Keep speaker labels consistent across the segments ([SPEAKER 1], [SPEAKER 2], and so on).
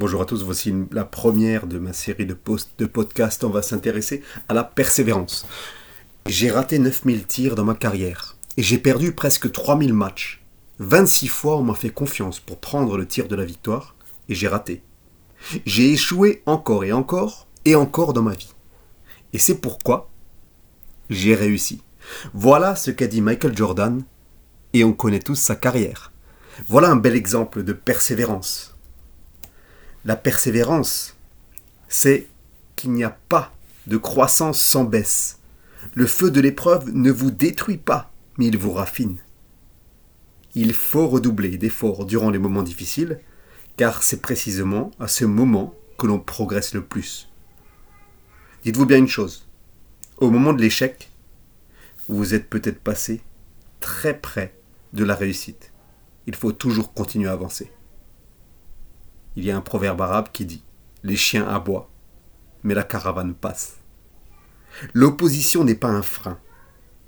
[SPEAKER 1] Bonjour à tous, voici la première de ma série de, de podcasts. On va s'intéresser à la persévérance. J'ai raté 9000 tirs dans ma carrière et j'ai perdu presque 3000 matchs. 26 fois on m'a fait confiance pour prendre le tir de la victoire et j'ai raté. J'ai échoué encore et encore et encore dans ma vie. Et c'est pourquoi j'ai réussi. Voilà ce qu'a dit Michael Jordan et on connaît tous sa carrière. Voilà un bel exemple de persévérance. La persévérance, c'est qu'il n'y a pas de croissance sans baisse. Le feu de l'épreuve ne vous détruit pas, mais il vous raffine. Il faut redoubler d'efforts durant les moments difficiles, car c'est précisément à ce moment que l'on progresse le plus. Dites-vous bien une chose, au moment de l'échec, vous êtes peut-être passé très près de la réussite. Il faut toujours continuer à avancer. Il y a un proverbe arabe qui dit Les chiens aboient, mais la caravane passe. L'opposition n'est pas un frein,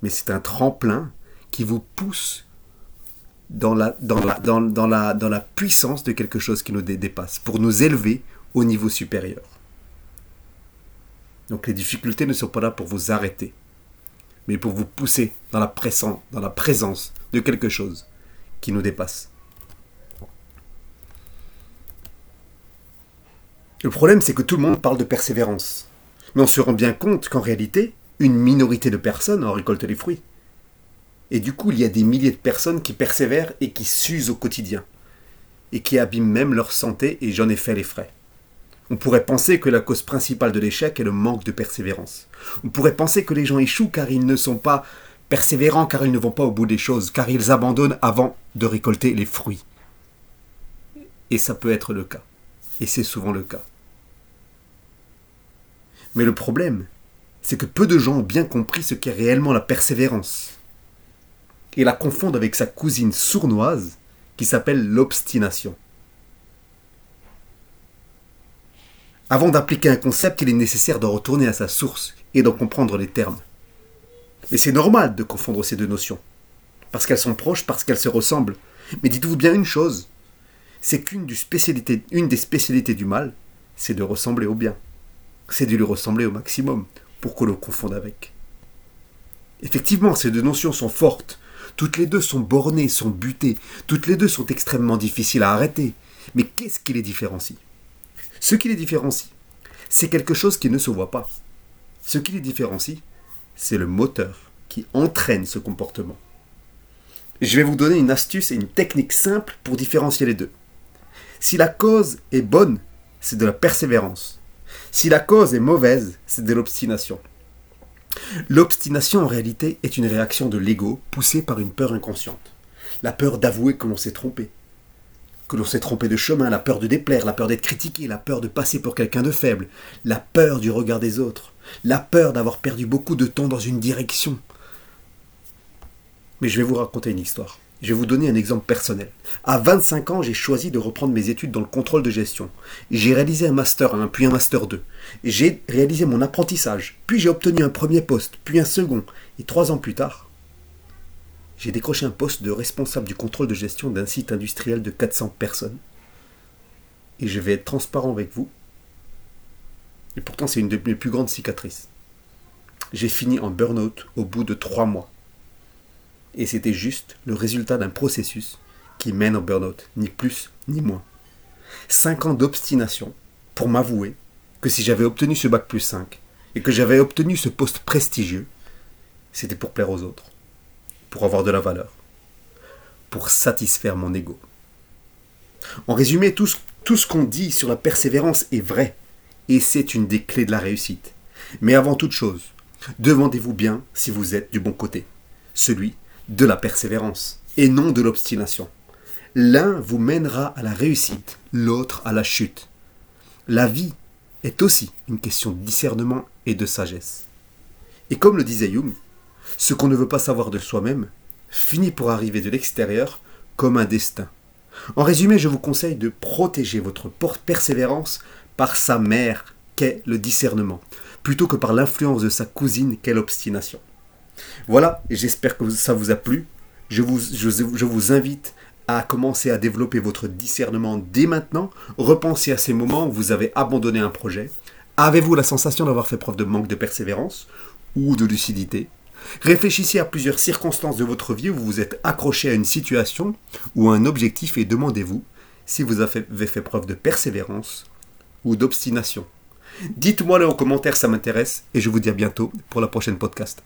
[SPEAKER 1] mais c'est un tremplin qui vous pousse dans la, puissance de quelque chose qui nous dépasse, pour nous élever au niveau supérieur. Donc les difficultés ne sont pas là pour vous arrêter, mais pour vous pousser dans la, dans la présence de quelque chose qui nous dépasse. Le problème, c'est que tout le monde parle de persévérance. Mais on se rend bien compte qu'en réalité, une minorité de personnes en récoltent les fruits. Et du coup, il y a des milliers de personnes qui persévèrent et qui s'usent au quotidien. Et qui abîment même leur santé, et j'en ai fait les frais. On pourrait penser que la cause principale de l'échec est le manque de persévérance. On pourrait penser que les gens échouent car ils ne sont pas persévérants, car ils ne vont pas au bout des choses, car ils abandonnent avant de récolter les fruits. Et ça peut être le cas. Et c'est souvent le cas. Mais le problème, c'est que peu de gens ont bien compris ce qu'est réellement la persévérance. Et la confondent avec sa cousine sournoise qui s'appelle l'obstination. Avant d'appliquer un concept, il est nécessaire de retourner à sa source et d'en comprendre les termes. Mais c'est normal de confondre ces deux notions, parce qu'elles sont proches, parce qu'elles se ressemblent. Mais dites-vous bien une chose, c'est qu'une des spécialités du mal, c'est de ressembler au bien c'est de lui ressembler au maximum pour que l'on confonde avec. Effectivement, ces deux notions sont fortes. Toutes les deux sont bornées, sont butées. Toutes les deux sont extrêmement difficiles à arrêter. Mais qu'est-ce qui les différencie? Ce qui les différencie, c'est quelque chose qui ne se voit pas. Ce qui les différencie, c'est le moteur qui entraîne ce comportement. Je vais vous donner une astuce et une technique simple pour différencier les deux. Si la cause est bonne, c'est de la persévérance. Si la cause est mauvaise, c'est de l'obstination. L'obstination en réalité est une réaction de l'ego poussée par une peur inconsciente. La peur d'avouer que l'on s'est trompé. Que l'on s'est trompé de chemin, la peur de déplaire, la peur d'être critiqué, la peur de passer pour quelqu'un de faible, la peur du regard des autres, la peur d'avoir perdu beaucoup de temps dans une direction. Mais je vais vous raconter une histoire. Je vais vous donner un exemple personnel. À 25 ans, j'ai choisi de reprendre mes études dans le contrôle de gestion. J'ai réalisé un master 1, puis un master 2. J'ai réalisé mon apprentissage, puis j'ai obtenu un premier poste, puis un second. Et trois ans plus tard, j'ai décroché un poste de responsable du contrôle de gestion d'un site industriel de 400 personnes. Et je vais être transparent avec vous. Et pourtant, c'est une de mes plus grandes cicatrices. J'ai fini en burn-out au bout de trois mois. Et c'était juste le résultat d'un processus qui mène au burn-out, ni plus ni moins. Cinq ans d'obstination pour m'avouer que si j'avais obtenu ce bac plus 5 et que j'avais obtenu ce poste prestigieux, c'était pour plaire aux autres, pour avoir de la valeur, pour satisfaire mon ego. En résumé, tout ce, tout ce qu'on dit sur la persévérance est vrai, et c'est une des clés de la réussite. Mais avant toute chose, demandez-vous bien si vous êtes du bon côté, celui de la persévérance et non de l'obstination. L'un vous mènera à la réussite, l'autre à la chute. La vie est aussi une question de discernement et de sagesse. Et comme le disait Jung, ce qu'on ne veut pas savoir de soi-même finit pour arriver de l'extérieur comme un destin. En résumé, je vous conseille de protéger votre persévérance par sa mère, qu'est le discernement, plutôt que par l'influence de sa cousine, qu'est l'obstination. Voilà, j'espère que ça vous a plu. Je vous, je, vous invite à commencer à développer votre discernement dès maintenant Repensez à ces moments où vous avez abandonné un projet. Avez-vous la sensation d'avoir fait preuve de manque de persévérance ou de lucidité? Réfléchissez à plusieurs circonstances de votre vie où vous vous êtes accroché à une situation ou à un objectif et demandez-vous si vous avez fait preuve de persévérance ou d'obstination. Dites-moi le en commentaire, ça m'intéresse, et je vous dis à bientôt pour la prochaine podcast.